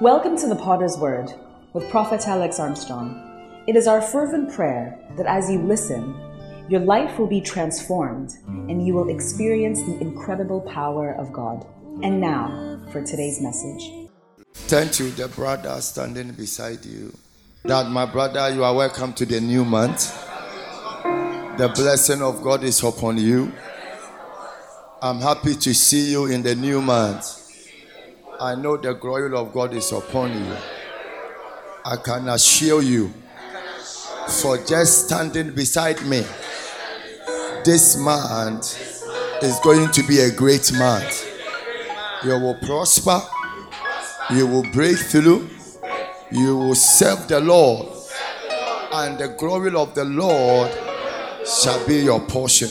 Welcome to the Potter's Word with Prophet Alex Armstrong. It is our fervent prayer that as you listen, your life will be transformed and you will experience the incredible power of God. And now for today's message. Turn to the brother standing beside you. That my brother, you are welcome to the new month. The blessing of God is upon you. I'm happy to see you in the new month. I know the glory of God is upon you. I can assure you, for just standing beside me, this month is going to be a great month. You will prosper, you will break through, you will serve the Lord, and the glory of the Lord shall be your portion.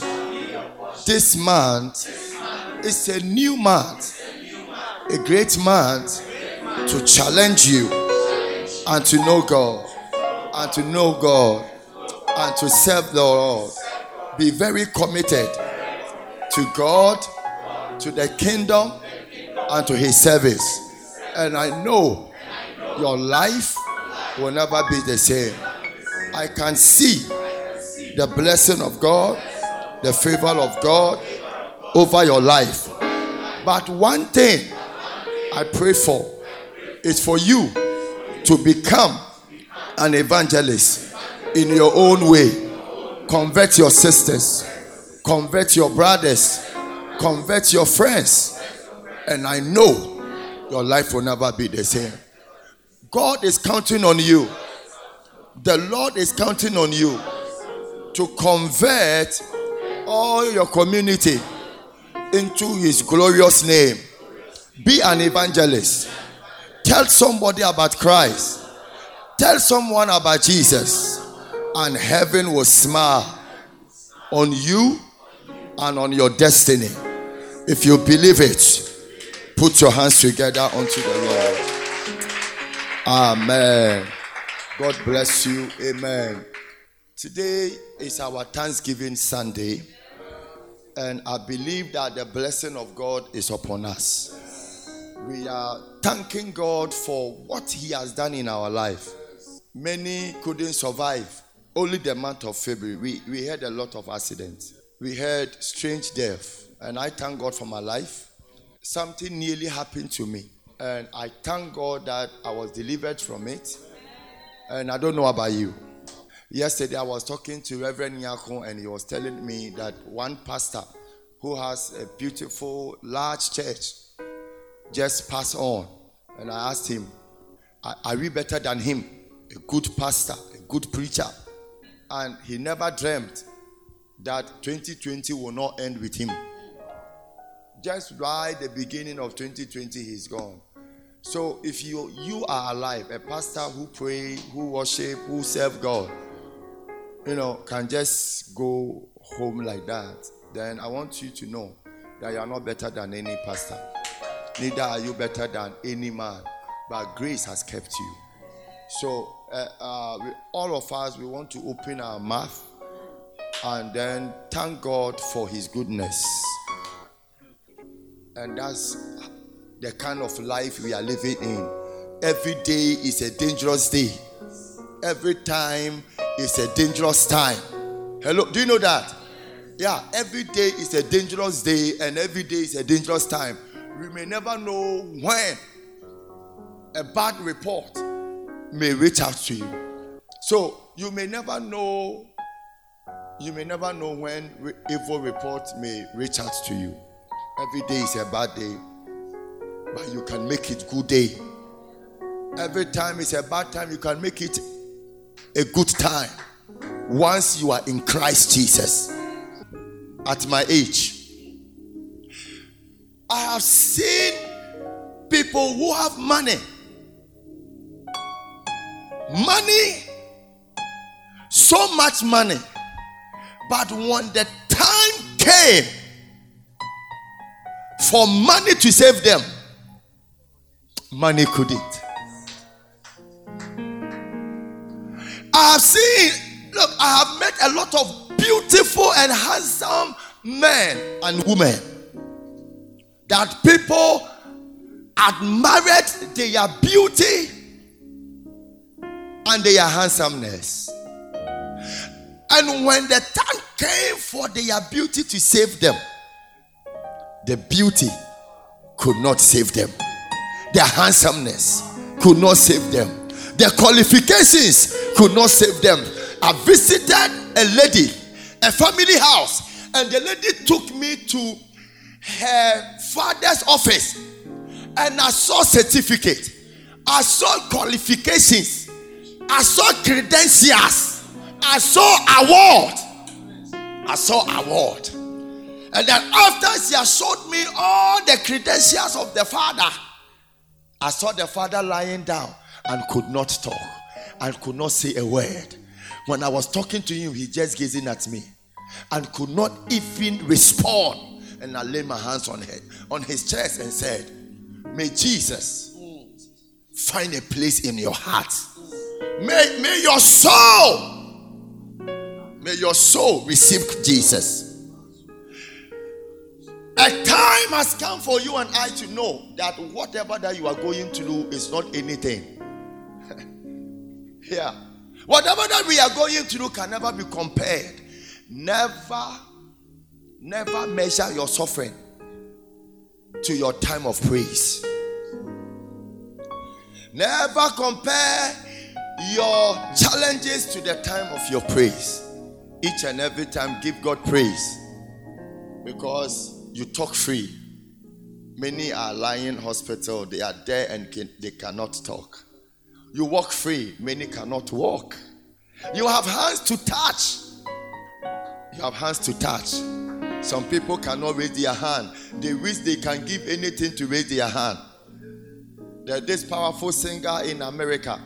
This month is a new month a great man to challenge you and to know God and to know God and to serve the Lord. Be very committed to God, to the kingdom, and to His service. And I know your life will never be the same. I can see the blessing of God, the favor of God over your life. But one thing I pray for is for you to become an evangelist in your own way. Convert your sisters, convert your brothers, convert your friends, and I know your life will never be the same. God is counting on you. The Lord is counting on you to convert all your community into His glorious name. Be an evangelist. Tell somebody about Christ. Tell someone about Jesus. And heaven will smile on you and on your destiny. If you believe it, put your hands together unto the Lord. Amen. God bless you. Amen. Today is our Thanksgiving Sunday, and I believe that the blessing of God is upon us we are thanking God for what He has done in our life. Many couldn't survive. Only the month of February, we, we had a lot of accidents. We had strange death. And I thank God for my life. Something nearly happened to me. And I thank God that I was delivered from it. And I don't know about you. Yesterday, I was talking to Reverend Yako, and he was telling me that one pastor who has a beautiful, large church just pass on. And I asked him, Are we better than him? A good pastor, a good preacher. And he never dreamed that 2020 will not end with him. Just right the beginning of 2020, he's gone. So if you you are alive, a pastor who pray, who worship, who serve God, you know, can just go home like that, then I want you to know that you are not better than any pastor. Neither are you better than any man, but grace has kept you. So, uh, uh, we, all of us, we want to open our mouth and then thank God for His goodness. And that's the kind of life we are living in. Every day is a dangerous day. Every time is a dangerous time. Hello, do you know that? Yeah, every day is a dangerous day, and every day is a dangerous time we may never know when a bad report may reach out to you. So you may never know, you may never know when evil report may reach out to you. Every day is a bad day, but you can make it good day. Every time is a bad time, you can make it a good time once you are in Christ Jesus. At my age, I have seen people who have money. Money, so much money. But when the time came for money to save them, money couldn't. I have seen, look, I have met a lot of beautiful and handsome men and women that people admired their beauty and their handsomeness. And when the time came for their beauty to save them, the beauty could not save them. Their handsomeness could not save them. Their qualifications could not save them. I visited a lady, a family house, and the lady took me to her father's office and I saw certificate, I saw qualifications, I saw credentials, I saw award. I saw award. And then after she has showed me all the credentials of the father, I saw the father lying down and could not talk and could not say a word. When I was talking to him, he just gazing at me and could not even respond. And I laid my hands on him, on his chest and said, May Jesus find a place in your heart. May, may your soul, may your soul receive Jesus. A time has come for you and I to know that whatever that you are going to do is not anything. yeah. Whatever that we are going to do can never be compared. Never, never measure your suffering to your time of praise. Never compare your challenges to the time of your praise. Each and every time, give God praise because you talk free. Many are lying in hospital, they are there and can, they cannot talk. You walk free, many cannot walk. You have hands to touch. You have hands to touch. Some people cannot raise their hand. They wish they can give anything to raise their hand. There's this powerful singer in America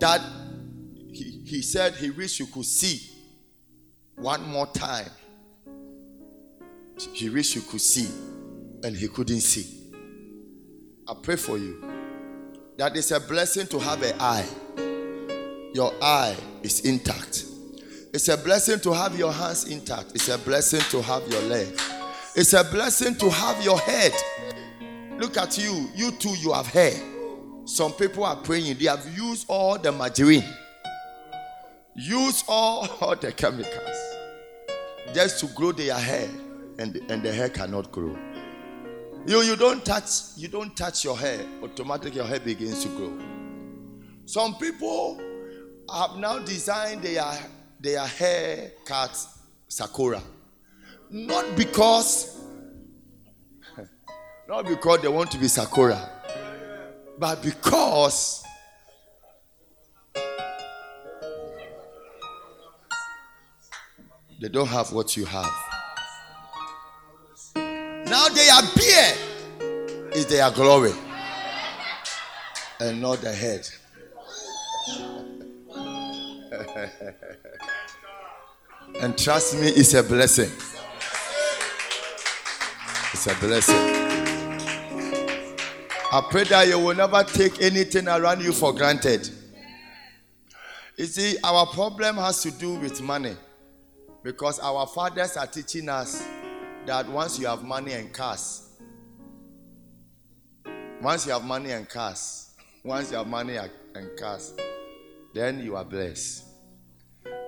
that he, he said he wished you could see one more time. He wished you could see and he couldn't see. I pray for you. That is a blessing to have an eye. Your eye is intact. It's a blessing to have your hands intact. It's a blessing to have your leg. It's a blessing to have your head. Look at you. You too, you have hair. Some people are praying. They have used all the margarine, use all, all the chemicals just to grow their hair, and, and the hair cannot grow. You, you don't touch you don't touch your hair, automatically your hair begins to grow. Some people have now designed their their hair cut sakura. Not because not because they want to be sakura, but because they don't have what you have. Now their beard is their glory and not the head. And trust me, it's a blessing. It's a blessing. I pray that you will never take anything around you for granted. You see, our problem has to do with money because our fathers are teaching us that once you have money and cars, once you have money and cars, once you have money and cars, then you are blessed.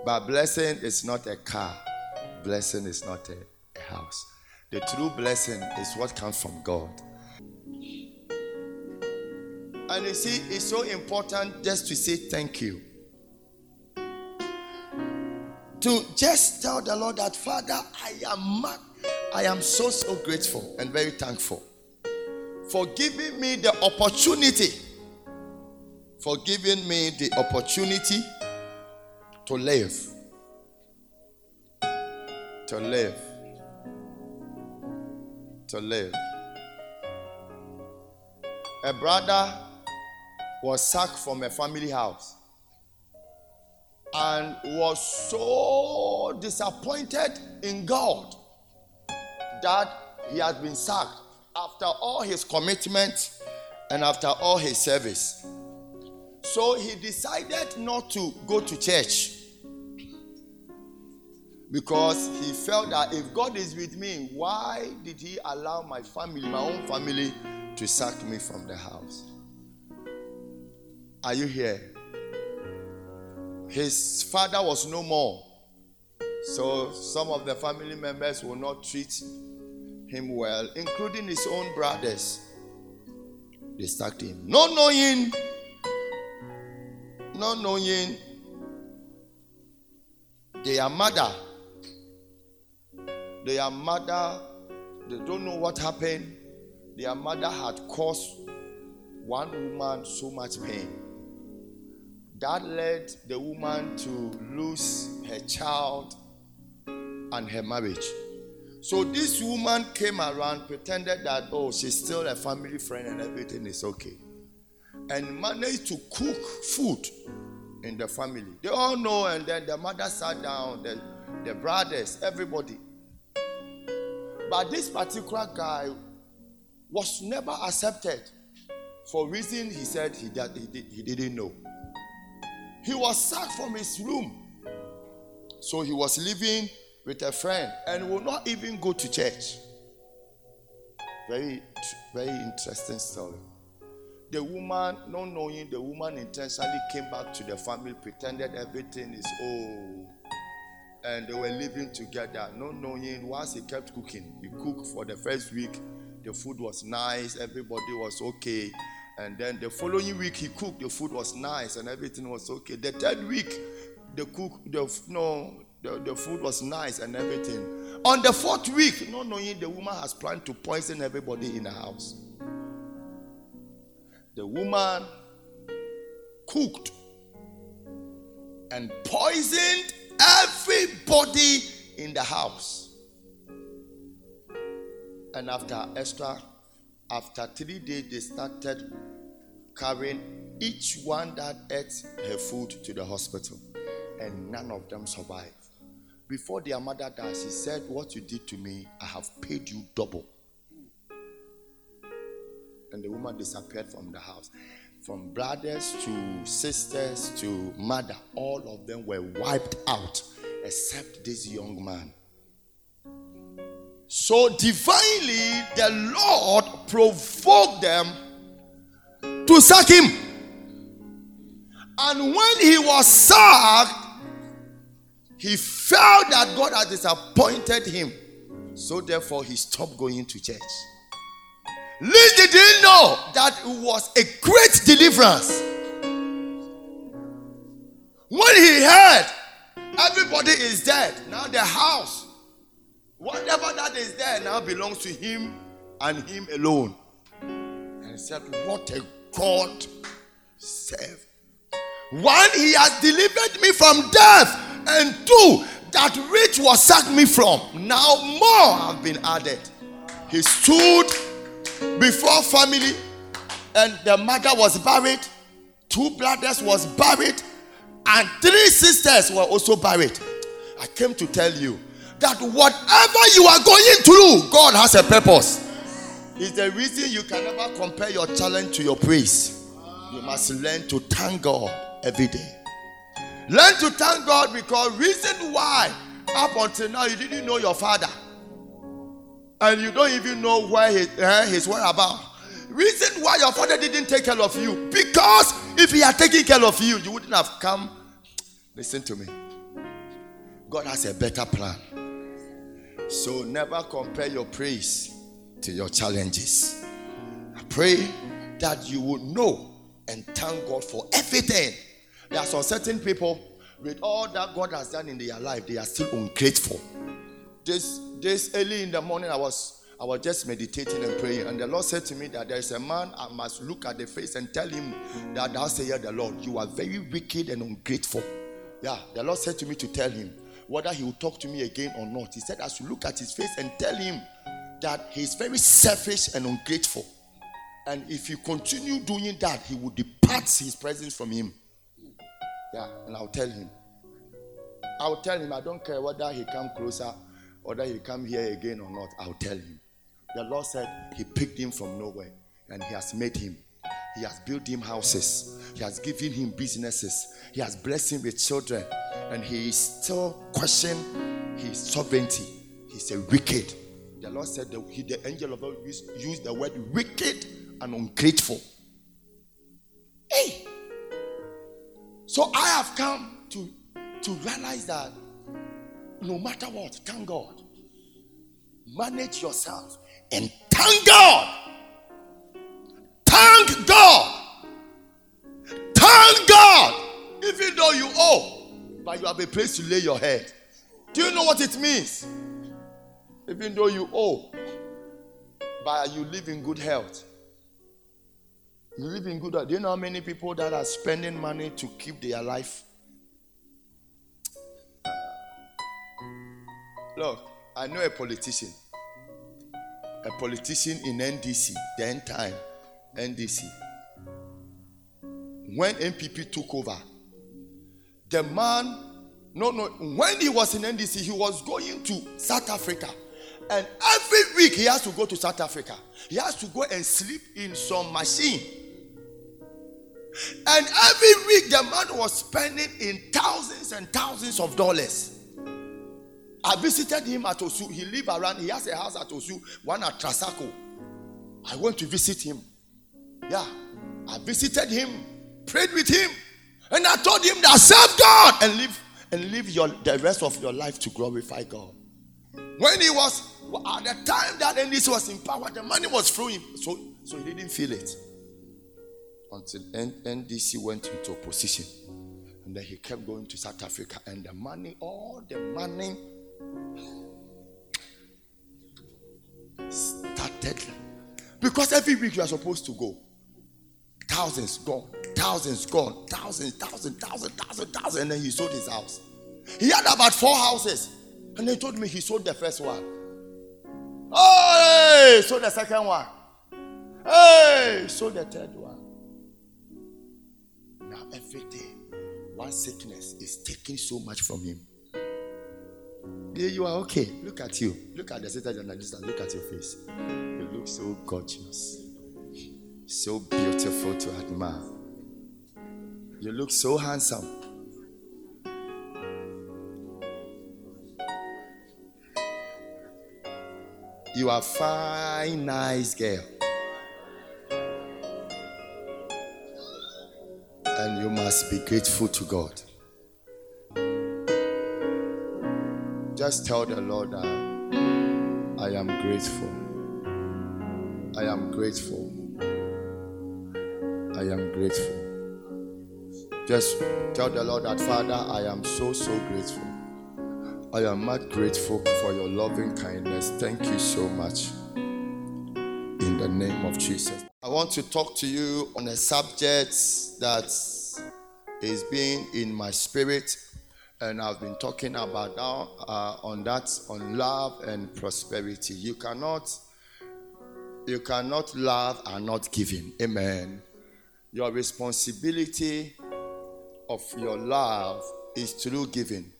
But blessing is not a car, blessing is not a, a house. The true blessing is what comes from God. And you see, it's so important just to say thank you. To just tell the Lord that, Father, I am I am so so grateful and very thankful for giving me the opportunity, for giving me the opportunity to live. To live. To live. A brother was sacked from a family house and was so disappointed in God that he had been sacked after all his commitment and after all his service. So he decided not to go to church. Because he felt that if God is with me, why did he allow my family, my own family, to sack me from the house? Are you here? His father was no more. So some of the family members will not treat him well, including his own brothers. They sacked him. Not knowing, not knowing their mother, their mother, they don't know what happened. Their mother had caused one woman so much pain. That led the woman to lose her child and her marriage. So this woman came around, pretended that, oh, she's still a family friend and everything is okay. And managed to cook food in the family. They all know, and then the mother sat down, the, the brothers, everybody. But this particular guy was never accepted for reason he said he, did, he, did, he didn't know. He was sacked from his room. So he was living with a friend and will not even go to church. Very, very interesting story. The woman, not knowing the woman intentionally came back to the family, pretended everything is oh, and they were living together, not knowing. Once he kept cooking, he cooked for the first week. The food was nice, everybody was okay. And then the following week he cooked, the food was nice and everything was okay. The third week, the cook, the no, the, the food was nice and everything. On the fourth week, not knowing the woman has planned to poison everybody in the house. The woman cooked and poisoned everybody in the house. And after Esther, after three days, they started carrying each one that ate her food to the hospital, and none of them survived. Before their mother died, she said, What you did to me, I have paid you double. And the woman disappeared from the house. From brothers to sisters to mother, all of them were wiped out except this young man. So divinely, the Lord provoked them to sack him. And when he was sacked, he felt that God had disappointed him. So therefore, he stopped going to church. Little did he know that it was a great deliverance. When he heard everybody is dead, now the house, whatever that is there now belongs to him and him alone. And he said, What a God serve. One, he has delivered me from death and two, that which was sacked me from, now more have been added. He stood before family, and the mother was buried, two brothers was buried, and three sisters were also buried. I came to tell you that whatever you are going through, God has a purpose. Is the reason you can never compare your challenge to your praise. You must learn to thank God every day. Learn to thank God because reason why up until now you didn't know your father. And you don't even know where he, eh, whereabouts. Reason why your father didn't take care of you. Because if he had taken care of you, you wouldn't have come. Listen to me. God has a better plan. So never compare your praise to your challenges. I pray that you will know and thank God for everything there are some certain people, with all that God has done in their life, they are still ungrateful. This this early in the morning, I was I was just meditating and praying, and the Lord said to me that there is a man I must look at the face and tell him that thou sayest the Lord, you are very wicked and ungrateful. Yeah, the Lord said to me to tell him whether he will talk to me again or not. He said I should look at his face and tell him that he is very selfish and ungrateful. And if you continue doing that, he will depart his presence from him. Yeah, and I'll tell him. I'll tell him I don't care whether he come closer, whether he come here again or not. I'll tell him. The Lord said he picked him from nowhere and he has made him. He has built him houses. He has given him businesses. He has blessed him with children. And he is still questioning his sovereignty. He's a wicked. The Lord said that he, the angel of God used, used the word wicked and ungrateful. Hey! So I have come to, to realize that no matter what, thank God. Manage yourself and thank God. Thank God. Thank God. Even though you owe, but you have a place to lay your head. Do you know what it means? Even though you owe, but you live in good health. You live in good health. Do you know how many people that are spending money to keep their life? Look, I know a politician. A politician in NDC, then time, NDC. When NPP took over, the man, no, no, when he was in NDC, he was going to South Africa. And every week he has to go to South Africa. He has to go and sleep in some machine. And every week the man was spending in thousands and thousands of dollars. I visited him at Osu. He live around, he has a house at Osu, one at Trasacco. I went to visit him. Yeah. I visited him, prayed with him, and I told him that serve God and live and live your the rest of your life to glorify God. When he was at the time that NDC was in power, the money was flowing, so so he didn't feel it until NDC went into opposition, and then he kept going to South Africa, and the money, all the money started because every week you are supposed to go. Thousands gone, thousands gone, thousands, thousands, thousands, thousands, thousands, and then he sold his house. He had about four houses, and they told me he sold the first one. Oh, hey, sold the second one. Hey, sold the third one. Now every day, one sickness is taking so much from him. You are okay. Look at you. Look at the sister journalist look at your face. You look so gorgeous. So beautiful to admire. You look so handsome. You are fine, nice girl. And you must be grateful to God. Just tell the Lord that I am grateful. I am grateful. I am grateful. Just tell the Lord that, Father, I am so, so grateful. I am not grateful for your loving kindness. Thank you so much. In the name of Jesus. I want to talk to you on a subject that is being in my spirit and I've been talking about now uh, on that on love and prosperity. You cannot you cannot love and not giving. Amen. Your responsibility of your love is through giving.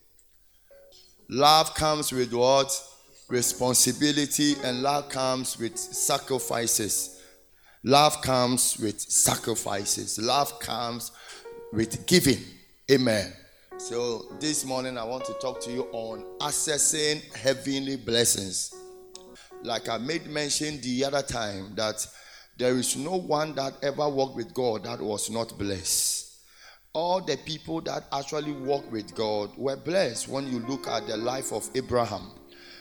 Love comes with what? Responsibility, and love comes with sacrifices. Love comes with sacrifices. Love comes with giving. Amen. So, this morning I want to talk to you on accessing heavenly blessings. Like I made mention the other time, that there is no one that ever walked with God that was not blessed. All the people that actually walked with God were blessed when you look at the life of Abraham,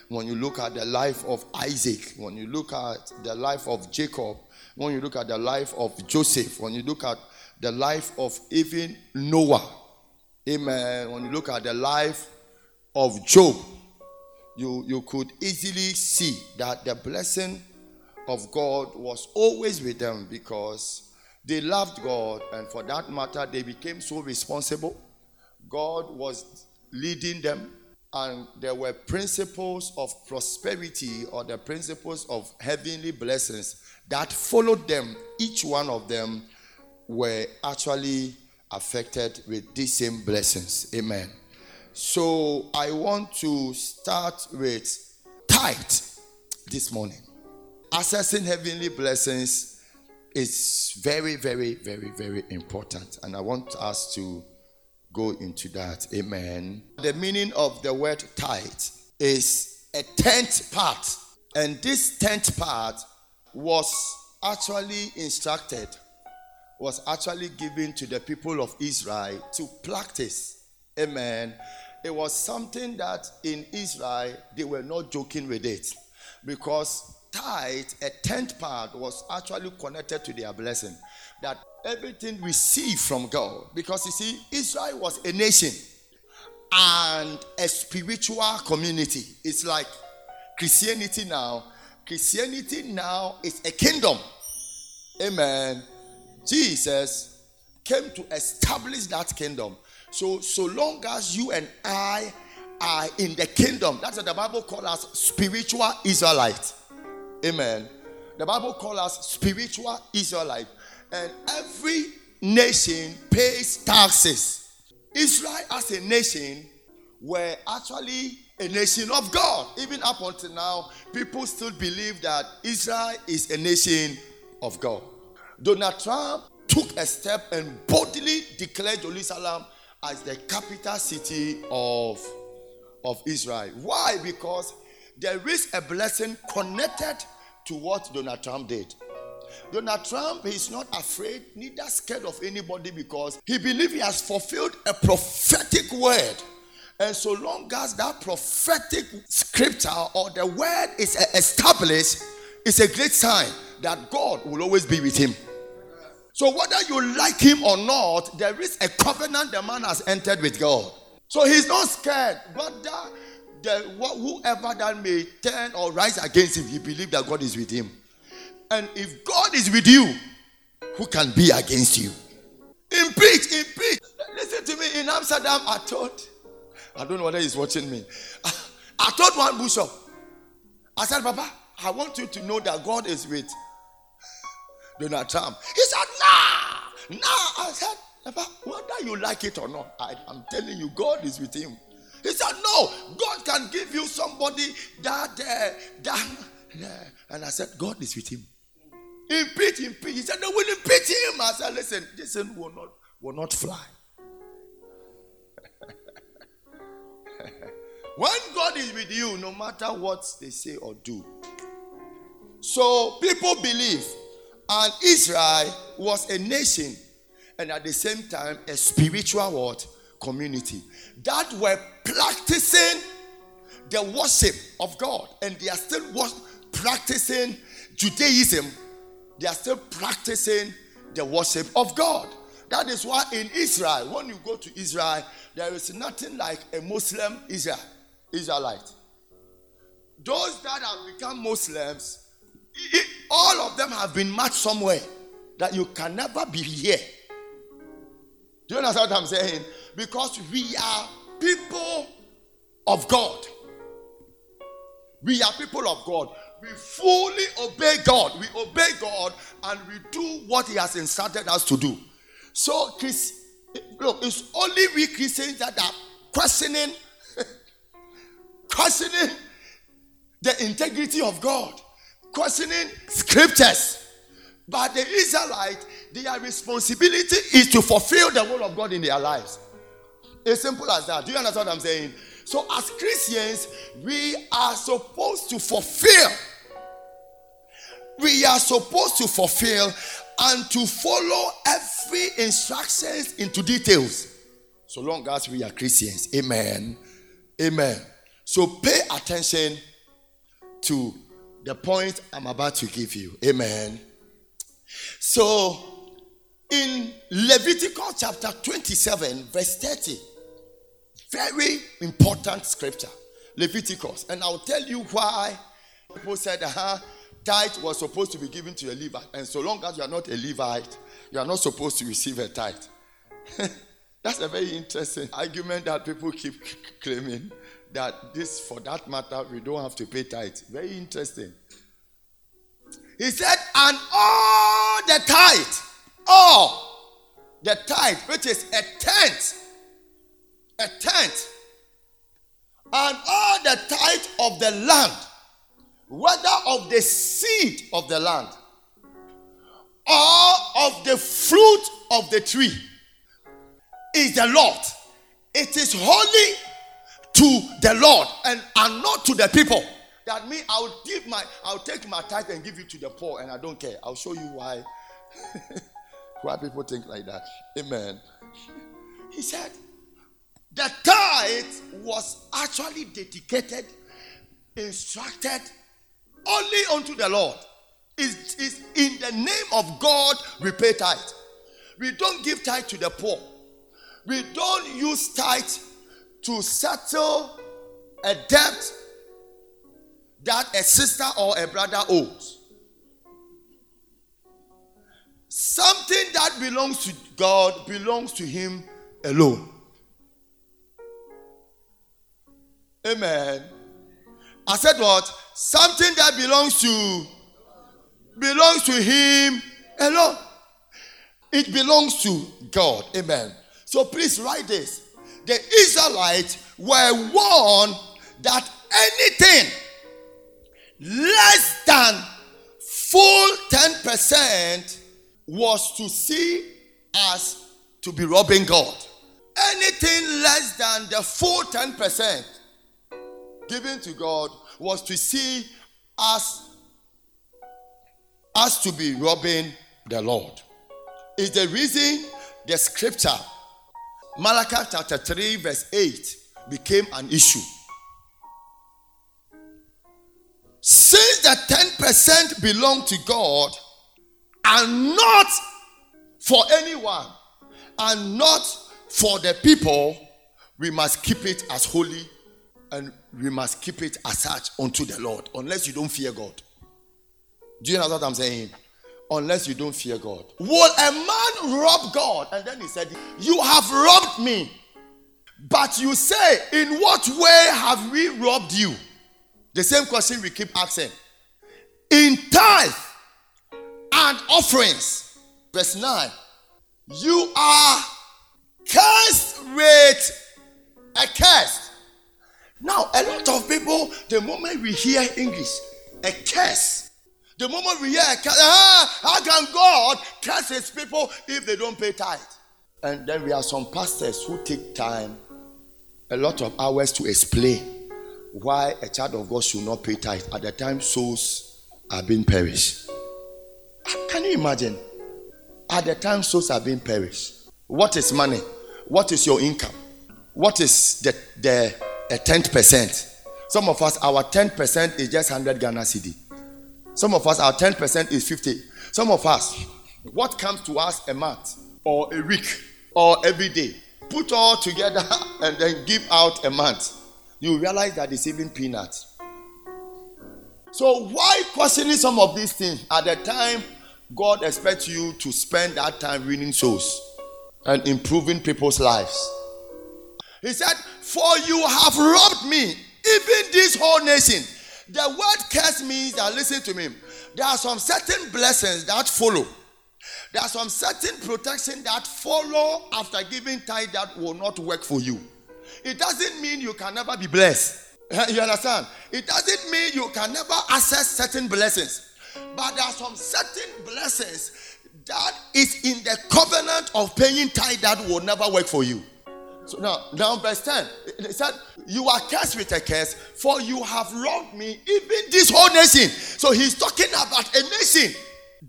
when you look at the life of Isaac, when you look at the life of Jacob, when you look at the life of Joseph, when you look at the life of even Noah Amen. When you look at the life of Job, you, you could easily see that the blessing of God was always with them because they loved God, and for that matter, they became so responsible. God was leading them, and there were principles of prosperity or the principles of heavenly blessings that followed them. Each one of them were actually affected with these same blessings. Amen. So I want to start with tithe this morning. Accessing heavenly blessings is very, very, very, very important. And I want us to go into that. Amen. The meaning of the word tithe is a tenth part. And this tenth part was actually instructed, was actually given to the people of Israel to practice. Amen. It was something that in Israel they were not joking with it because tithe, a tenth part, was actually connected to their blessing. That everything received from God, because you see, Israel was a nation and a spiritual community. It's like Christianity now. Christianity now is a kingdom. Amen. Jesus came to establish that kingdom. So, so long as you and I are in the kingdom, that's what the Bible calls us spiritual Israelite. Amen. The Bible calls us spiritual Israelite. And every nation pays taxes. Israel as a nation were actually a nation of God. Even up until now, people still believe that Israel is a nation of God. Donald Trump took a step and boldly declared Jerusalem as the capital city of, of Israel. Why? Because there is a blessing connected to what Donald Trump did. Donald Trump is not afraid, neither scared of anybody because he believes he has fulfilled a prophetic word. And so long as that prophetic scripture or the word is established, it's a great sign that God will always be with him. So whether you like him or not, there is a covenant the man has entered with God. So he's not scared. But that, the, whoever that may turn or rise against him, he believes that God is with him. And if God is with you, who can be against you? Impeach, impeach. Listen to me. In Amsterdam, I told, I don't know whether he's watching me. I, I told one bishop, I said, Papa, I want you to know that God is with Donald Trump. He said, Nah, nah. I said, whether you like it or not, I, am telling you, God is with him. He said, No, God can give you somebody that, uh, that. Uh, and I said, God is with him. Impeach, impeach. He said, They will impeach him. I said, Listen, this will not, will not fly. when God is with you, no matter what they say or do. So people believe and Israel was a nation and at the same time a spiritual what? Community that were practicing the worship of God and they are still practicing Judaism. They are still practicing the worship of God. That is why in Israel, when you go to Israel, there is nothing like a Muslim Israel, Israelite. Those that have become Muslims all of them have been matched somewhere that you can never be here. Do you understand what I'm saying? Because we are people of God. We are people of God. We fully obey God. We obey God and we do what He has instructed us to do. So, Chris, look, it's only we Christians that are questioning, questioning the integrity of God questioning scriptures. But the Israelite, their responsibility is to fulfill the will of God in their lives. As simple as that. Do you understand what I'm saying? So, as Christians, we are supposed to fulfill. We are supposed to fulfill and to follow every instructions into details. So long as we are Christians. Amen. Amen. So pay attention to the point I'm about to give you. Amen. So, in Leviticus chapter 27, verse 30, very important scripture. Leviticus. And I'll tell you why people said, uh-huh, tithe was supposed to be given to a Levite. And so long as you are not a Levite, you are not supposed to receive a tithe. That's a very interesting argument that people keep claiming that this, for that matter, we don't have to pay tithe. Very interesting. He said, and all the tithe, all the tithe, which is a tenth, a tenth, and all the tithe of the land, whether of the seed of the land or of the fruit of the tree, is the Lord. It is holy to the Lord and are not to the people. That means I'll give my I'll take my tithe and give it to the poor and I don't care. I'll show you why why people think like that. Amen. He said the tithe was actually dedicated, instructed only unto the Lord. Is is in the name of God we pay tithe. We don't give tithe to the poor. We don't use tithe to settle a debt that a sister or a brother owes. Something that belongs to God belongs to Him alone. Amen. I said what? Something that belongs to belongs to Him alone. It belongs to God. Amen. So please write this. The Israelites were warned that anything less than full 10% was to see as to be robbing God. Anything less than the full 10% given to God was to see us as to be robbing the Lord. Is the reason the scripture, Malachi chapter 3, verse 8, became an issue. Since the 10% belong to God and not for anyone and not for the people, we must keep it as holy and we must keep it as such unto the Lord, unless you don't fear God. Do you know what I'm saying? Unless you don't fear God. Will a man rob God? And then he said, You have robbed me. But you say, In what way have we robbed you? The same question we keep asking. In tithe and offerings. Verse 9. You are cursed with a curse. Now, a lot of people, the moment we hear English, a curse. The moment we hear ah, how can God curse his people if they don't pay tithe? And then we have some pastors who take time, a lot of hours to explain why a child of God should not pay tithe at the time souls are being perished. Can you imagine? At the time souls are being perished. What is money? What is your income? What is the the a tenth percent? Some of us, our 10% is just 100 Ghana cedi. Some of us, our 10% is 50. Some of us, what comes to us a month or a week or every day, put all together and then give out a month you realize that it's even peanuts. So, why questioning some of these things at the time God expects you to spend that time winning souls and improving people's lives? He said, For you have robbed me, even this whole nation. The word curse means that, listen to me, there are some certain blessings that follow. There are some certain protection that follow after giving tithe that will not work for you. It doesn't mean you can never be blessed. You understand? It doesn't mean you can never access certain blessings. But there are some certain blessings that is in the covenant of paying tithe that will never work for you. So now, now verse 10, it said, You are cursed with a curse, for you have wronged me, even this whole nation. So he's talking about a nation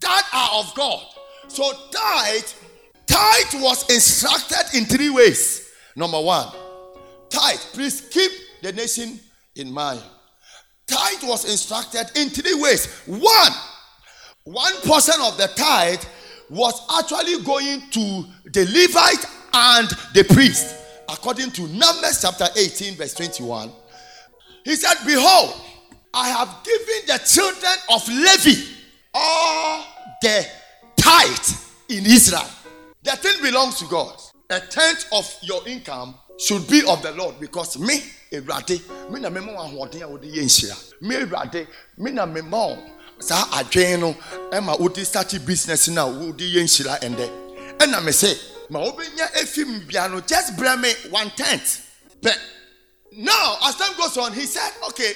that are of God. So tithe, tithe was instructed in three ways. Number one, tithe. Please keep the nation in mind. Tithe was instructed in three ways. One, one portion of the tithe was actually going to the Levite and the priest, according to Numbers chapter 18, verse 21. He said, Behold, I have given the children of Levi all the tithe in Israel. The thing belongs to God. A tenth of your income should be of the Lord because me, Ewurade, me na mema ahoɔden a wode yɛ nhyira. Me Ewurade, me na mema wo saa adwene no ɛma wode start business na wode yɛ nhyira ɛndɛ. Ɛna me say, ma wobɛnya efi mu bia no just brɛ me one tenth. But now as time goes on, he said, okay,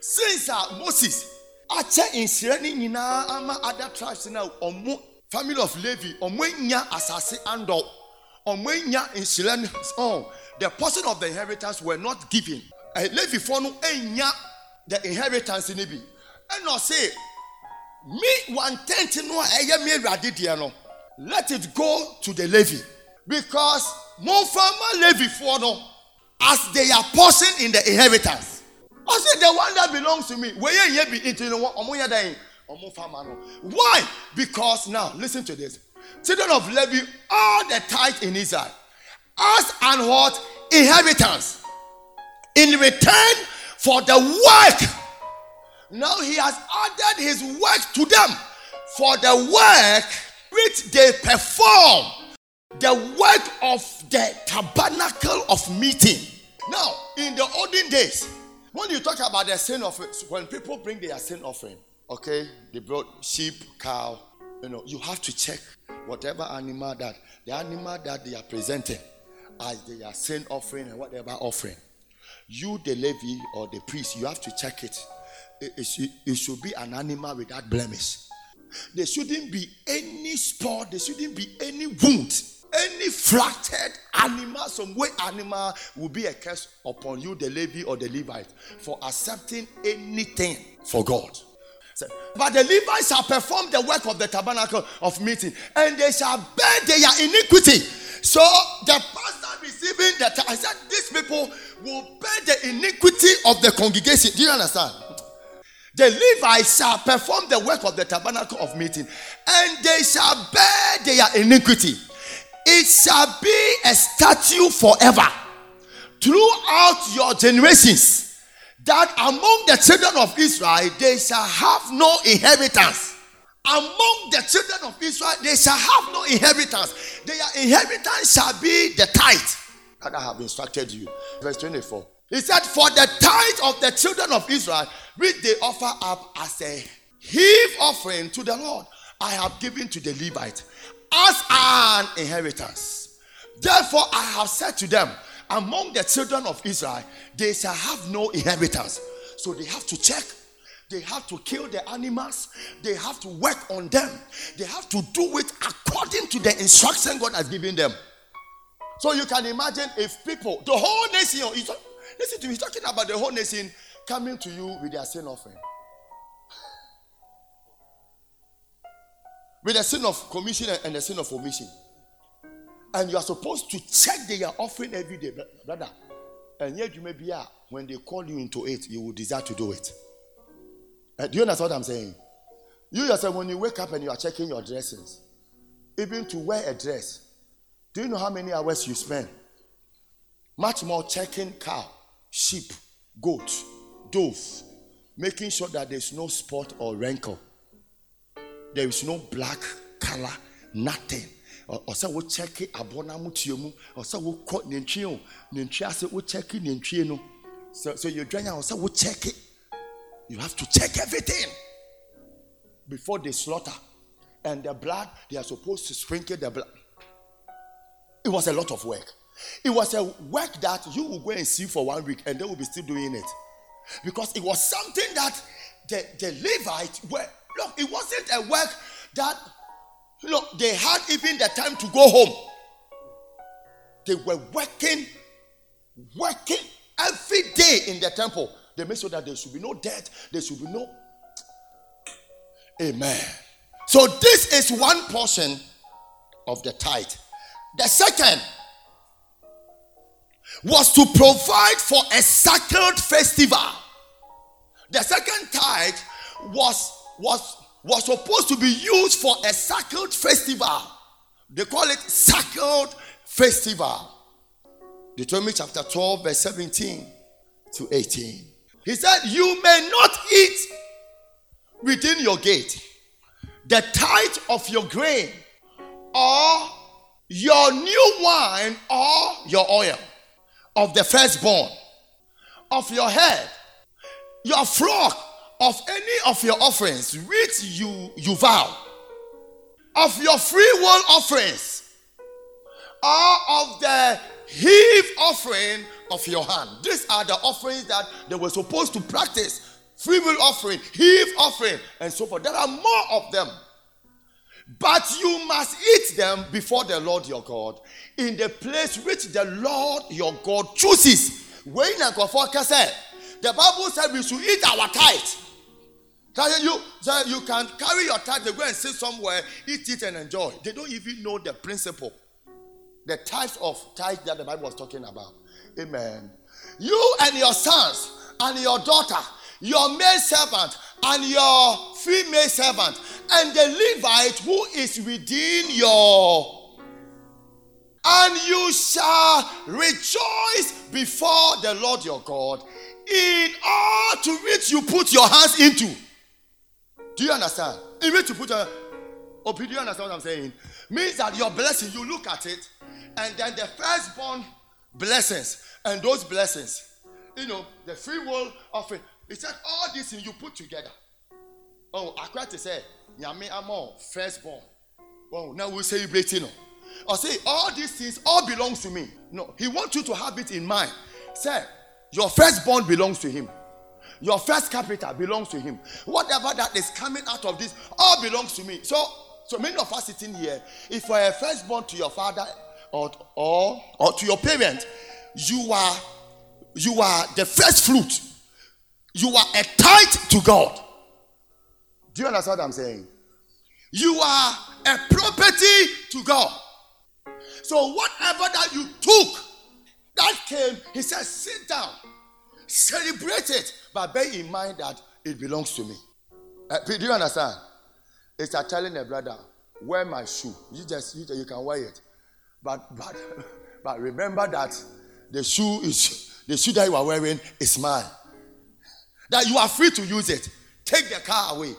since uh, Moses akyɛ nhyira ne nyinaa ama other tribes na ɔmo family of Levi ɔmo anya asase andɔ ɔmo anya nhyira ne ɔn. the portion of the inheritance were not given. Levifoɔ no enya the inheritance ni bi. Ɛna ɔse me one tenth no a ɛyɛ me awurade deɛ no let it go to the levy because momfama for no as they are portion in the inheritance. I said the one that belongs to me. Where you be into Why? Because now listen to this. Children of Levi, all the tithe in Israel, as and what inheritance in return for the work. Now he has added his work to them for the work which they perform, the work of the tabernacle of meeting. Now, in the olden days, when you talk about the sin offering, when people bring their sin offering, okay, they brought sheep, cow, you know, you have to check whatever animal that the animal that they are presenting as their sin offering and whatever offering. You, the Levi or the priest, you have to check it. It, it, it should be an animal without blemish. There shouldn't be any spot, there shouldn't be any wound any flattered animal, some way animal will be a curse upon you, the Levi or the Levite, for accepting anything for God. But the Levites shall perform the work of the tabernacle of meeting, and they shall bear their iniquity. So the pastor receiving the I said, these people will bear the iniquity of the congregation. Do you understand? The Levites shall perform the work of the tabernacle of meeting, and they shall bear their iniquity it shall be a statue forever throughout your generations that among the children of Israel they shall have no inheritance. Among the children of Israel they shall have no inheritance. Their inheritance shall be the tithe that I have instructed you. Verse 24. He said, For the tithe of the children of Israel, which they offer up as a heave offering to the Lord, I have given to the Levite as an inheritance. Therefore, I have said to them, among the children of Israel, they shall have no inheritance. So they have to check. They have to kill the animals. They have to work on them. They have to do it according to the instruction God has given them. So you can imagine if people, the whole nation, listen to me, he's talking about the whole nation coming to you with their sin offering. with the sin of commission and the sin of omission. And you are supposed to check their offering every day, brother. And yet you may be here when they call you into it, you will desire to do it. Uh, do you understand what I'm saying? You yourself, when you wake up and you are checking your dressings, even to wear a dress, do you know how many hours you spend? Much more checking cow, sheep, goat, dove, making sure that there's no spot or wrinkle. There is no black color, nothing. ɔsɛ wo kyɛke aboɔ no amotuo mu ɔsɛ wo no so, so you wo kyɛke you have to check everything before they slaughter. And the blood they are supposed to sprinkle the blood. It was a lot of work it was a work that you will go and see for one week and they will be still doing it because it was something that the, the Levites were Look, it wasn't a work that look they had even the time to go home. They were working, working every day in the temple. They made sure that there should be no death, there should be no. Amen. So this is one portion of the tithe. The second was to provide for a sacred festival. The second tithe was was, was supposed to be used for a sacred festival. They call it sacred festival. Deuteronomy chapter 12, verse 17 to 18. He said, You may not eat within your gate the tithe of your grain, or your new wine, or your oil, of the firstborn, of your head, your flock, of any of your offerings which you you vow of your free will offerings or of the heave offering of your hand. These are the offerings that they were supposed to practice free will offering heave offering and so forth. There are more of them But you must eat them before the Lord your God in the place which the Lord your God chooses. When the Bible said we should eat our tithe. You, you can carry your tithe, they go and sit somewhere, eat it and enjoy. They don't even know the principle, the types of tithe that the Bible was talking about. Amen. You and your sons and your daughter, your male servant and your female servant, and the Levite who is within your and you shall rejoice before the Lord your God in all to which you put your hands into. Do you understand? In which you put a oh, do you understand what I'm saying? Means that your blessing, you look at it, and then the firstborn blessings and those blessings, you know, the free will of it. Said all these things you put together. Oh, I quite say, Yami Amo, firstborn. Oh, now we're celebrating. I say, all these things all belongs to me. No, he wants you to have it in mind. Say, your firstborn belongs to him. Your first capital belongs to him. Whatever that is coming out of this all belongs to me. So, so many of us sitting here, if you are a firstborn to your father or, or, or to your parent, you are you are the first fruit. You are a tithe to God. Do you understand what I'm saying? You are a property to God. So whatever that you took, that came, he said, sit down, celebrate it, but bear in mind that it belongs to me. Uh, do you understand? It's like telling a brother, wear my shoe. You just you, you can wear it, but but but remember that the shoe is the shoe that you are wearing is mine. That you are free to use it. Take the car away.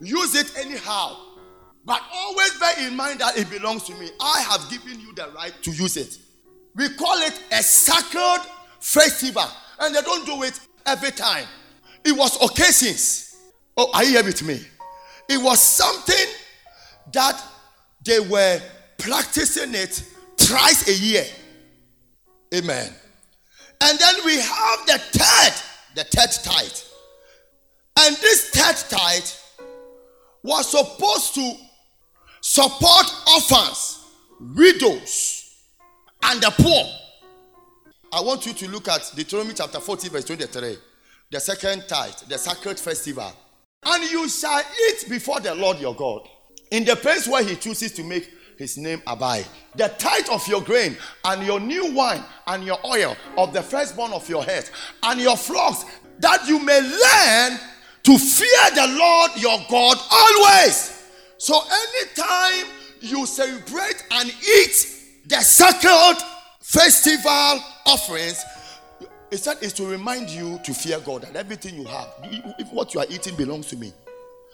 Use it anyhow. But always bear in mind that it belongs to me. I have given you the right to use it. We call it a sacred festival. And they don't do it every time. It was occasions. Oh, are you here with me? It was something that they were practicing it thrice a year. Amen. And then we have the third, the third tithe. And this third tithe was supposed to support orphans, widows, and the poor. I want you to look at Deuteronomy chapter 40, verse 23, the second tithe, the sacred festival. And you shall eat before the Lord your God in the place where he chooses to make his name abide. The tithe of your grain and your new wine and your oil of the firstborn of your head and your flocks, that you may learn to fear the Lord your God always. So anytime you celebrate and eat the sacred festival offerings, it said is to remind you to fear God and everything you have, if what you are eating belongs to me.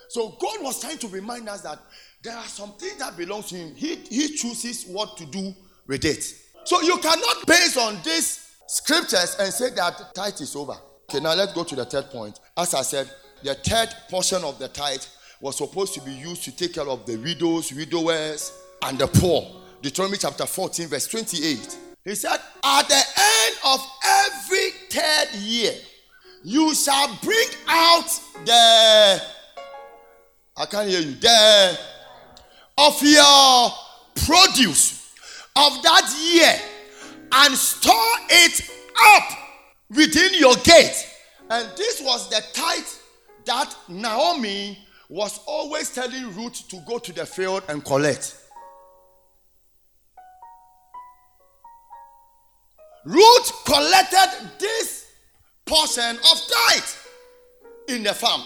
So God was trying to remind us that there are some things that belongs to Him. He, he chooses what to do with it. So you cannot base on these scriptures and say that tithe is over. Okay, now let's go to the third point. As I said, the third portion of the tithe was supposed to be used to take care of the widows, widowers, and the poor. Deuteronomy chapter 14, verse 28. He said, At the end of every third year, you shall bring out the I can't hear you. The of your produce of that year and store it up within your gate. And this was the tithe that Naomi was always telling Ruth to go to the field and collect. Ruth collected this portion of tithe in the farm.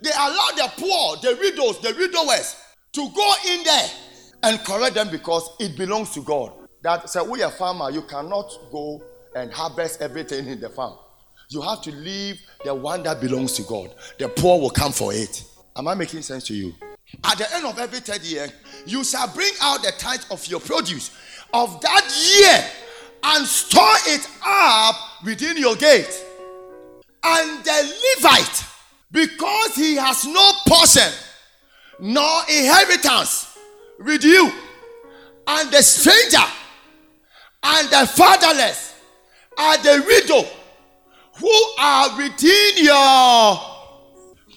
They allowed the poor, the widows, the widowers to go in there and collect them because it belongs to God. That say we are farmer, you cannot go and harvest everything in the farm. You have to leave the one that belongs to God. The poor will come for it. Am I making sense to you? At the end of every third year, you shall bring out the tithe of your produce of that year and store it up within your gate. And the Levite, because he has no portion nor inheritance with you, and the stranger and the fatherless and the widow who are within your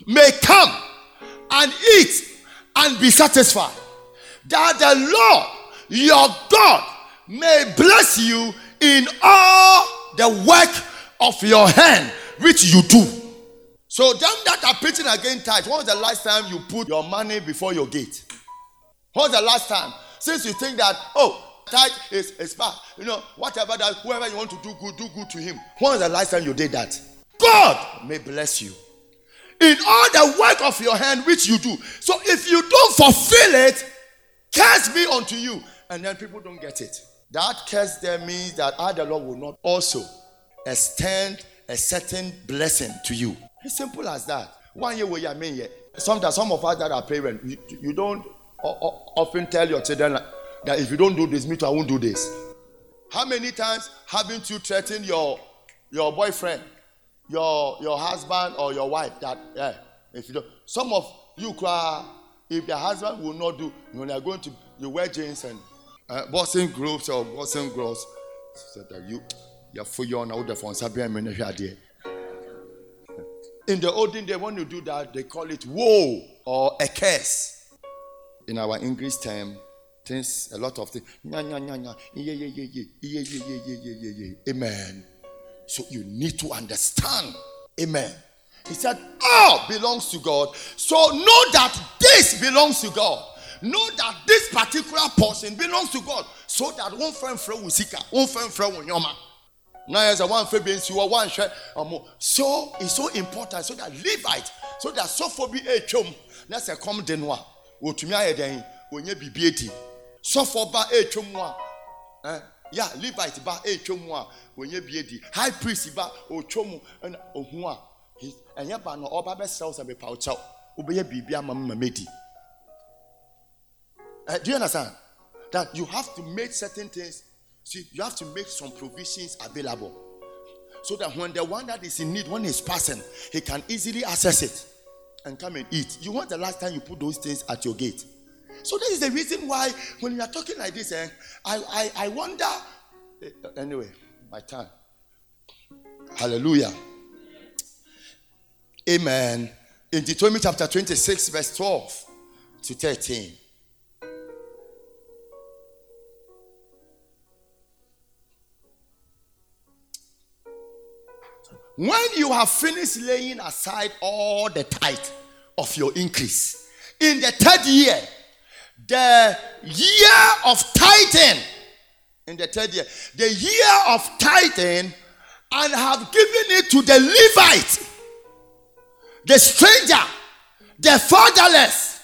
may come and eat and be satisfied. that the Lord your God may bless you in all the work of your hand which you do. So, them that are preaching against tithe, when was the last time you put your money before your gate? When was the last time? Since you think that, oh, tithe is, is bad, you know, whatever that, whoever you want to do good, do good to him. When was the last time you did that? God may bless you in all the work of your hand which you do. So, if you don't fulfill it, curse be unto you. And then people don't get it. That curse there means that other Lord will not also extend a certain blessing to you. It's simple as that. One year we are mean Sometimes some of us that are parents, you, you don't often tell your children that if you don't do this, me too, I won't do this. How many times haven't you threatened your your boyfriend, your your husband or your wife that yeah, if you don't some of you cry if the husband will not do, you are going to you wear jeans and uh, boxing groups or boxing girls so that you you're your now the phone in the olden day when you do that they call it woe or a curse in our english term things a lot of things. Amen. So you need to understand. Amen. He said all belongs to god. So know that this belongs to god. Know that this particular portion belongs to God. So that one friend friend will seek one friend friend will yoma. Now as a one friend being you one share so it's so important. So that Levite so that so for be a chum that's a common denwa wotumi ayɛ den onye bibi edi sɔfo ba etwa mu a ɛn ya levite ba etwa mu a onye bi edi high priest ba otwa mu ɛna ohun a ɛnyɛ ba no ɔba bɛ sɛw sɛ bepa ɔkyɛw obɛyɛ biribi ama mu ma medi. Uh, do you understand? That you have to make certain things, see, you have to make some provisions available. So that when the one that is in need, when he's passing, he can easily access it and come and eat. You want the last time you put those things at your gate. So this is the reason why when you are talking like this, eh, I, I, I wonder. Eh, anyway, my time. Hallelujah. Amen. In Deuteronomy chapter 26, verse 12 to 13. When you have finished laying aside all the tithe of your increase, in the third year, the year of tithing, in the third year, the year of tithing, and have given it to the Levite, the stranger, the fatherless,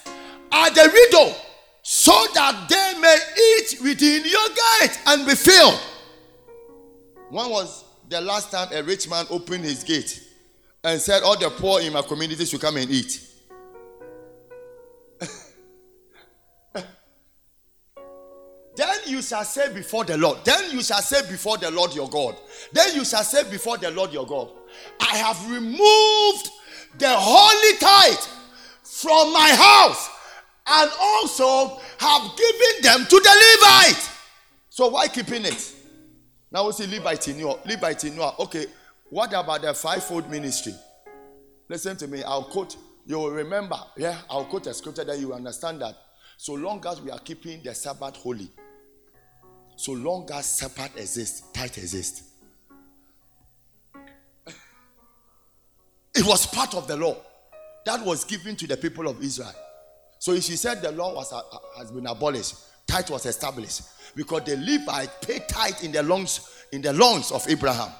and the widow, so that they may eat within your gate and be filled. When was the last time a rich man opened his gate and said, All the poor in my community should come and eat. Then you shall say before the Lord, then you shall say before the Lord your God, then you shall say before the Lord your God, I have removed the holy tithe from my house and also have given them to the Levite. So why keeping it? Now we see Levite in you. Levite in you. Okay, what about the fivefold ministry? Listen to me. I'll quote. You will remember. Yeah, I'll quote a scripture that you understand that. So long as we are keeping the Sabbath holy, so long as Sabbath exists, tithe exists. It was part of the law that was given to the people of Israel. So if you said the law was, uh, has been abolished, tithe was established because the Levite paid tithe in the lungs in the lungs of Abraham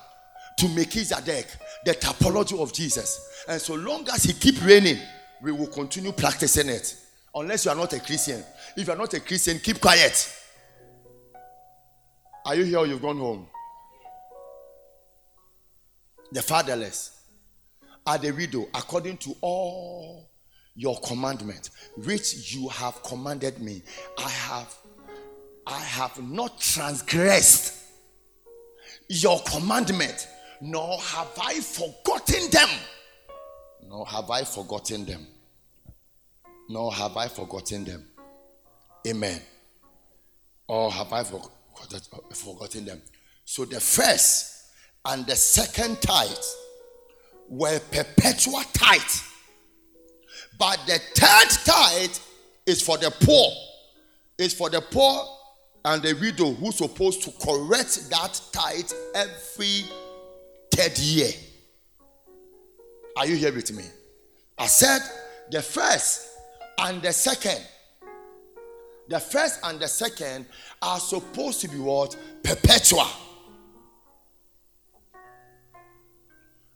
to Melchizedek, the typology of Jesus. And so long as he keep reigning, we will continue practicing it. Unless you are not a Christian. If you are not a Christian, keep quiet. Are you here or you've gone home? The fatherless are the widow according to all your commandment, which you have commanded me. I have I have not transgressed your commandment, nor have I forgotten them. Nor have I forgotten them. Nor have I forgotten them. Amen. Or have I forgotten them? So the first and the second tithe were perpetual tithe. But the third tithe is for the poor is for the poor and the widow who's supposed to correct that tithe every third year. Are you here with me? I said the first and the second. The first and the second are supposed to be what? Perpetual.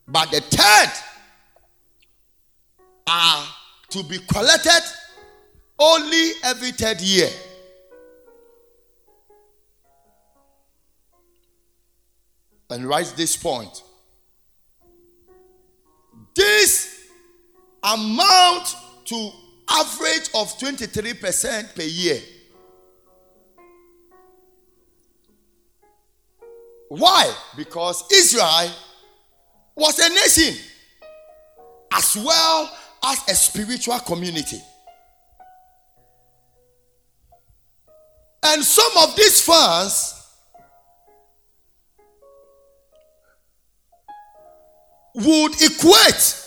But the third are to be collected only every third year. And write this point. This amount to average of 23% per year. Why? Because Israel was a nation as well as a spiritual community. And some of these funds would equate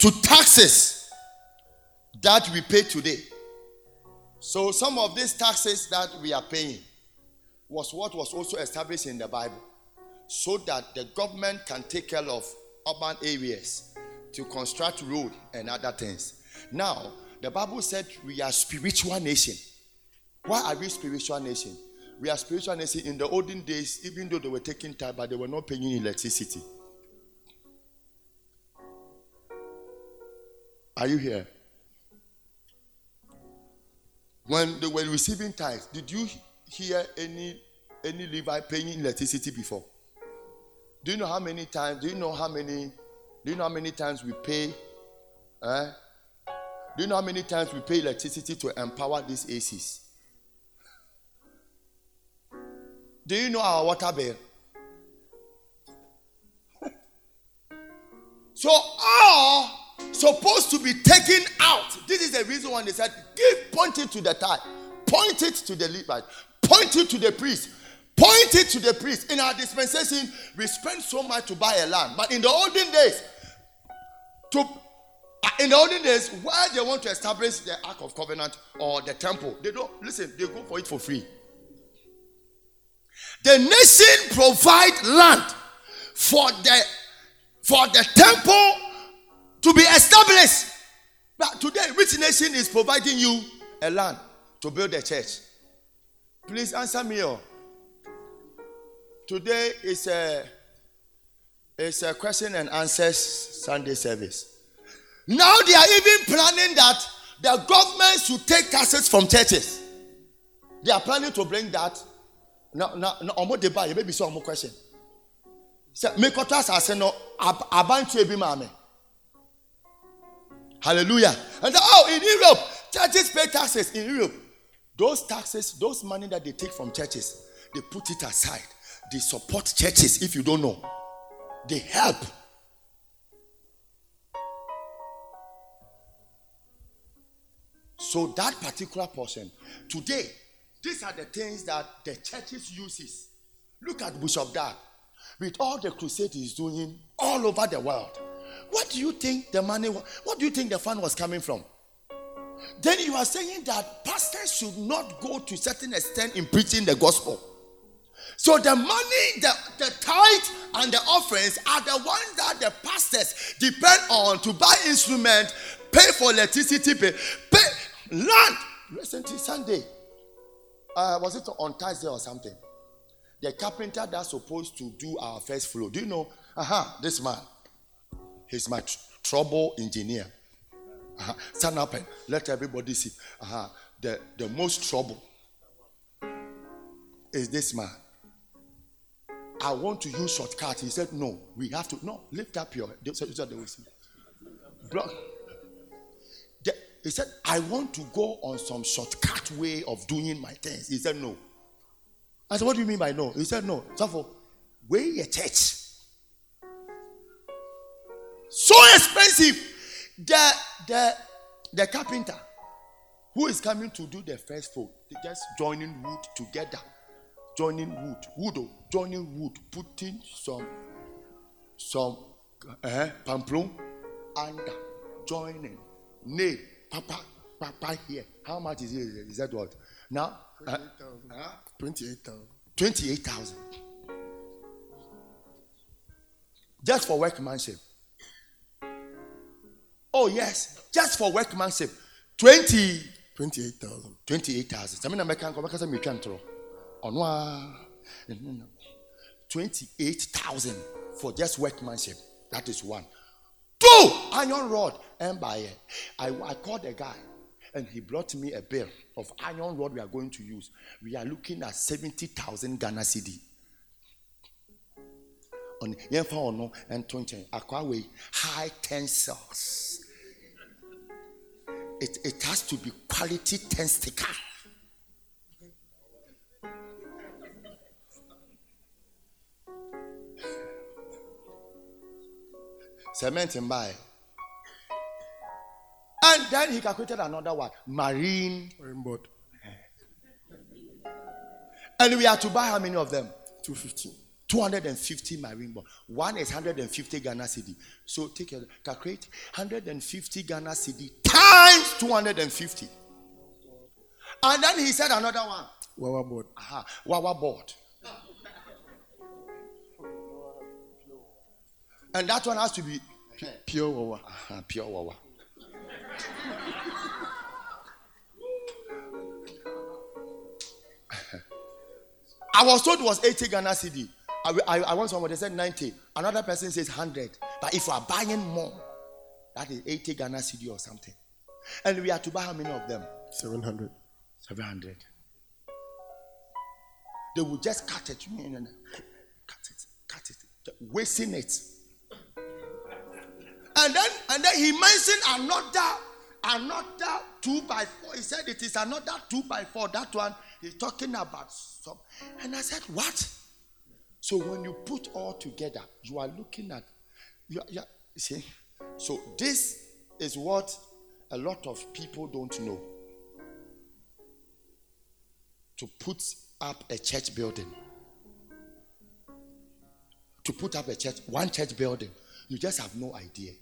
to taxes that we pay today. So, some of these taxes that we are paying was what was also established in the Bible so that the government can take care of urban areas to construct road and other things. Now, the Bible said we are spiritual nation. Why are we spiritual nation? We are spiritual nation. In the olden days, even though they were taking time, but they were not paying electricity. Are you here? When they were receiving tithes, did you hear any any Levi paying electricity before? Do you know how many times? Do you know how many? Do you know how many times we pay? Eh? Do you know how many times we pay electricity to empower these ACs? Do you know our water bill? so all supposed to be taken out. This is the reason why they said, give point it to the tithe, point it to the Levite, point it to the priest, Point it to the priest. In our dispensation, we spend so much to buy a land. But in the olden days, to uh, in the olden days, where they want to establish the Ark of Covenant or the temple, they don't listen, they go for it for free. The nation provide land for the for the temple to be established. But today, which nation is providing you a land to build a church? Please answer me. Oh. Today is a, it's a question and answers Sunday service. Now they are even planning that the government should take taxes from churches. They are planning to bring that. Now, now, now, omo deba, you maybe some more question. So, make us as no abantu ebi mame. Hallelujah. And oh, in Europe, churches pay taxes in Europe. Those taxes, those money that they take from churches, they put it aside they support churches if you don't know. They help. So that particular portion, today, these are the things that the churches uses. Look at Bishop Dag. With all the crusade he's doing all over the world. What do you think the money what do you think the fund was coming from? Then you are saying that pastors should not go to certain extent in preaching the gospel. So the money, the, the tithe and the offerings are the ones that the pastors depend on to buy instrument, pay for electricity, pay, pay land. Recently, Sunday, uh, was it on Thursday or something? The carpenter that's supposed to do our first floor. Do you know? Aha, uh-huh, this man. He's my tr- trouble engineer. Uh-huh. Stand up and let everybody see. Uh-huh. The, the most trouble is this man. I want to use shortcut. He said, No, we have to. No, lift up your. He said, I want to go on some shortcut way of doing my things. He said, No. I said, What do you mean by no? He said, No. So for way a church. So expensive. The the the carpenter who is coming to do the first fold, just joining wood together joining wood, wood, oh, joining wood, putting some some uh, pamplon under, joining, nail, papa, Papa here. How much is it? Is that what? Now? Uh, 28,000. 28,000. Just for workmanship. Oh, yes. Just for workmanship. 20. 28,000. 28,000. Some American come because I'm trying to. On one. 28,000 for just workmanship. That is one. Two iron rod. And by I, I called a guy and he brought me a bill of iron rod we are going to use. We are looking at 70,000 Ghana CD. On yɛmfa ɔno nto nkyɛn akwa wei high tensils it, it has to be quality testicle cement in buy and then he calculated another one marine Rainbow. and we had to buy how many of them 250. 250 marine. One is 150 Ghana cedi. So take a calculate 150 Ghana cedi times 250. And then he said another one. Wawa board. Aha, Wawa board. And that one has to be Pure Wawa. Aha, pure Wawa. I was told it was 80 Ghana cedi. I, I, I want somebody said 90. Another person says 100. But if you are buying more, that is 80 Ghana cedi or something. And we have to buy how many of them? 700. 700. They will just cut it. Cut it. Cut it. Wasting it. And then and then he mentioned another another two by four. He said it is another two by four. That one he's talking about some. And I said, What? So when you put all together, you are looking at you, are- you are- you see. So this is what a lot of people don't know. To put up a church building. To put up a church, one church building, you just have no idea.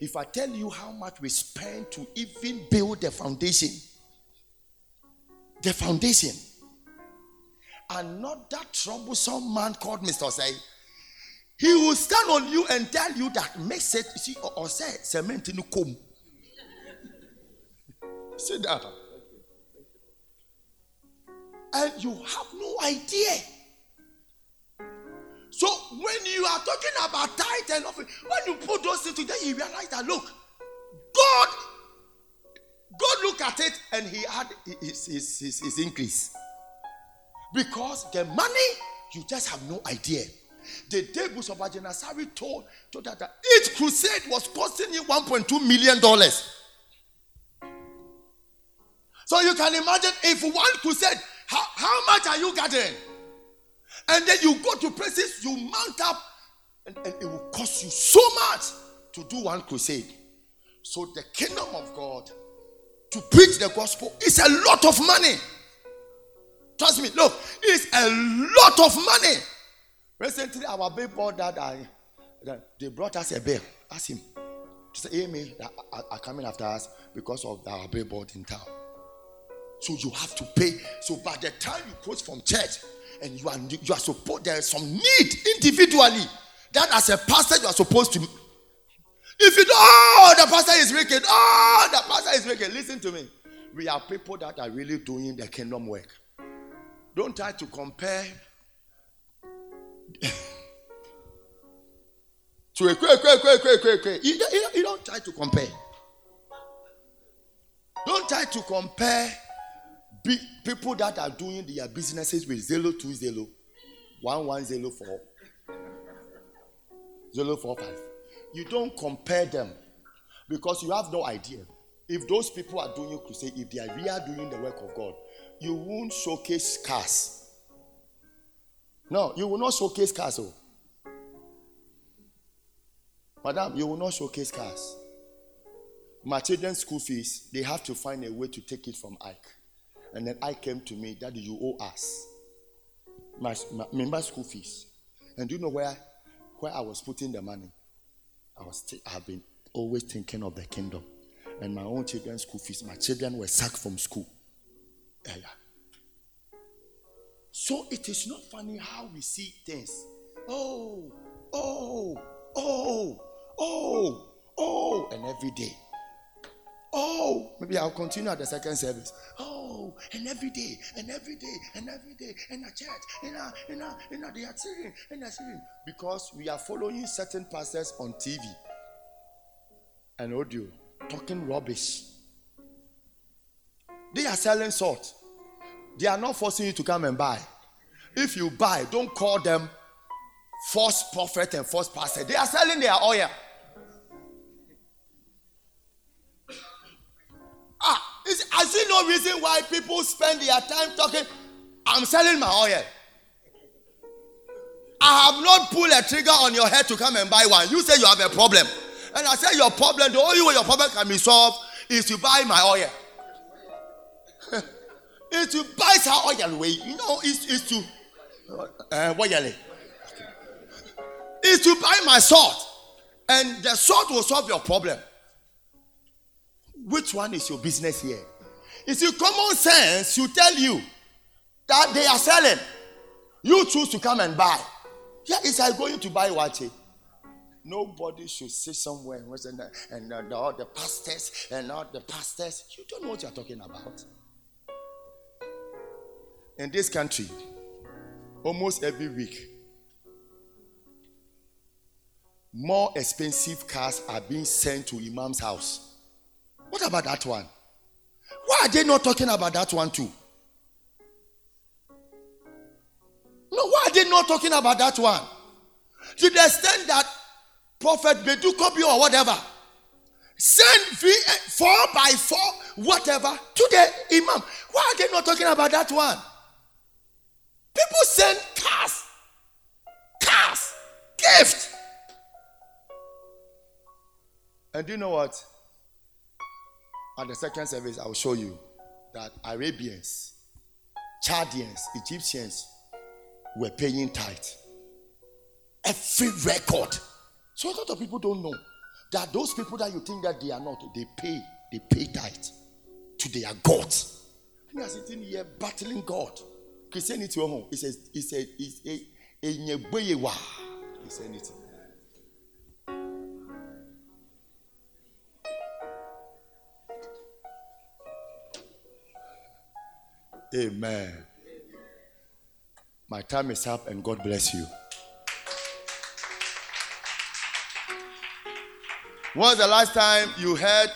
If I tell you how much we spend to even build the foundation, the foundation, another troublesome man called Mr. Say, he will stand on you and tell you that makes it, see, or say, cement in the comb. Sit down. And you have no idea. So when you are talking about tithe and offering, when you put those things together, you realize that look, God, God look at it and he had his, his, his, his increase. Because the money, you just have no idea. The day Bishop Agyinasare told, told that, that each crusade was costing you 1.2 million dollars. So you can imagine if one crusade, how, how much are you gathering? And then you go to places, you mount up, and, and it will cost you so much to do one crusade. So the kingdom of God, to preach the gospel, is a lot of money. Trust me, look, it's a lot of money. Recently, our that I that they brought us a bill. Ask him to say, Amy, are coming after us because of our billboard in town. So you have to pay. So by the time you close from church and you are you are supposed there is some need individually that as a pastor you are supposed to. If you don't, oh, the pastor is wicked. Oh, the pastor is wicked. Listen to me. We are people that are really doing the kingdom work. Don't try to compare to a kwe, kwe, kwe, kwe, kwe, kwe. You, you, you don't try to compare. Don't try to compare big people that are doing their businesses with zero two zero, one one zero four, zero four five. You don't compare them because you have no idea. If those people are doing crusade, if they are really doing the work of God, you won't showcase cars. No, you will not showcase cars. Oh. Madam, you will not showcase cars. My children's school fees, they have to find a way to take it from Ike. And then I came to me, Daddy, you owe us. My, my school fees. And do you know where, where I was putting the money? I was th- I've been always thinking of the kingdom. and my own children's school fees. My children were sacked from school. Yeah, yeah. So it is not funny how we see things. Oh, oh, oh, oh, oh, and every day. Oh, maybe I'll continue at the second service. Oh, and every day, and every day, and every day, in a church, in a, in a, in a, they are singing, and they're singing. Because we are following certain pastors on TV and audio talking rubbish. They are selling salt. They are not forcing you to come and buy. If you buy, don't call them false prophet and false pastor. They are selling their oil. Is, I see no reason why people spend their time talking. I'm selling my oil. I have not pulled a trigger on your head to come and buy one. You say you have a problem. And I say your problem, the only way your problem can be solved is to buy my oil. is to buy some oil way. You know, it's, to uh, what Is to buy my salt. And the salt will solve your problem. Which one is your business here? It's your common sense to tell you that they are selling. You choose to come and buy. Yeah, it's like going to buy what? Nobody should sit somewhere and, and, uh, and all the pastors and all the pastors. You don't know what you're talking about. In this country, almost every week, more expensive cars are being sent to Imam's house. What about that one? Why are they not talking about that one too? No, why are they not talking about that one? To the extent that Prophet Badu Kobi or whatever. Send v, eh, four by four, whatever, to the Imam. Why are they not talking about that one? People send cars, cars, gift. And do you know what? At the second service, I will show you that Arabians, Chadians, Egyptians were paying tithe. Every record so a lot of people don't know that those people that you think that they are not, they pay, they pay tithe to their God. And you are sitting here battling God. Christianity, he says, he said, it's a, a, a, Christianity. Amen. My time is up, and God bless you. When's the last time you heard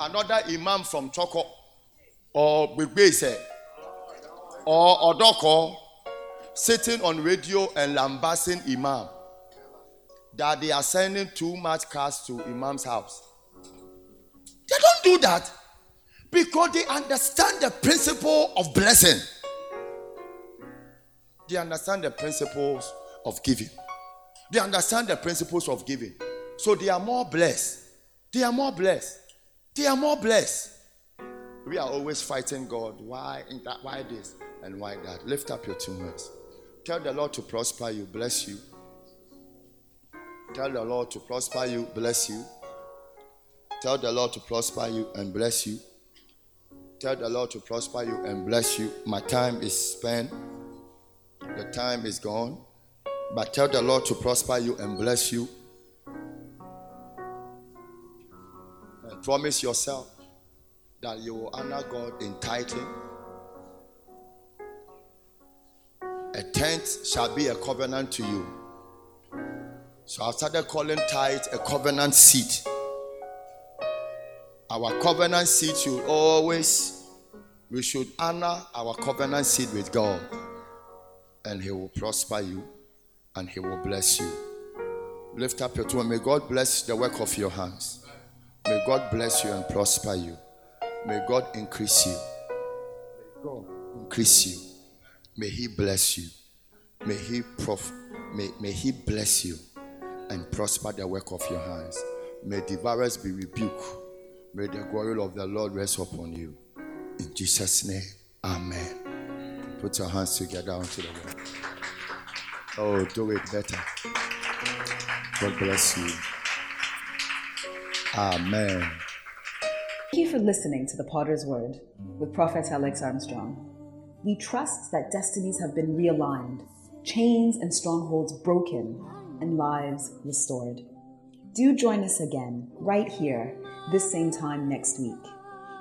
another imam from Chorkor or Begbese or Odorkor sitting on radio and lambasting imam that they are sending too much cash to imam's house? They don't do that because they understand the principle of blessing. They understand the principles of giving. They understand the principles of giving. So they are more blessed. They are more blessed. They are more blessed. We are always fighting God. Why that? Why this and why that? Lift up your two hands. Tell the Lord to prosper you, bless you. Tell the Lord to prosper you, bless you. Tell the Lord to prosper you and bless you. Tell the Lord to prosper you and bless you. My time is spent. The time is gone. But tell the Lord to prosper you and bless you. Promise yourself that you will honor God in tithing. A tenth shall be a covenant to you. So I started calling tithe a covenant seed. Our covenant seed should always, we should honor our covenant seed with God. And He will prosper you and He will bless you. Lift up your two and may God bless the work of your hands. May God bless you and prosper you. May God increase you. May God increase you. May He bless you. May He prof- may, may He bless you and prosper the work of your hands. May devourers be rebuked. May the glory of the Lord rest upon you. In Jesus' name, Amen. Put your hands together onto the wall. Oh, do it better. God bless you. Amen. Thank you for listening to the Potter's Word with Prophet Alex Armstrong. We trust that destinies have been realigned, chains and strongholds broken, and lives restored. Do join us again right here this same time next week.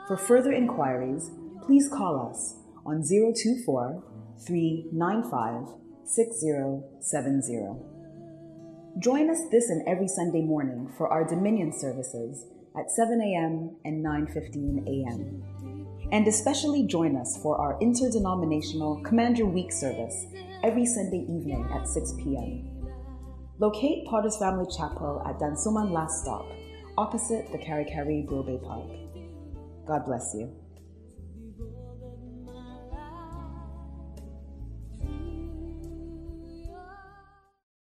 For further inquiries, please call us on 024 395 6070. Join us this and every Sunday morning for our Dominion services at 7 a.m. and 9:15 a.m. And especially join us for our interdenominational Command Your Week service every Sunday evening at 6 p.m. Locate Potter's Family Chapel at Dansoman Last Stop, opposite the Karikari Kari Park. God bless you.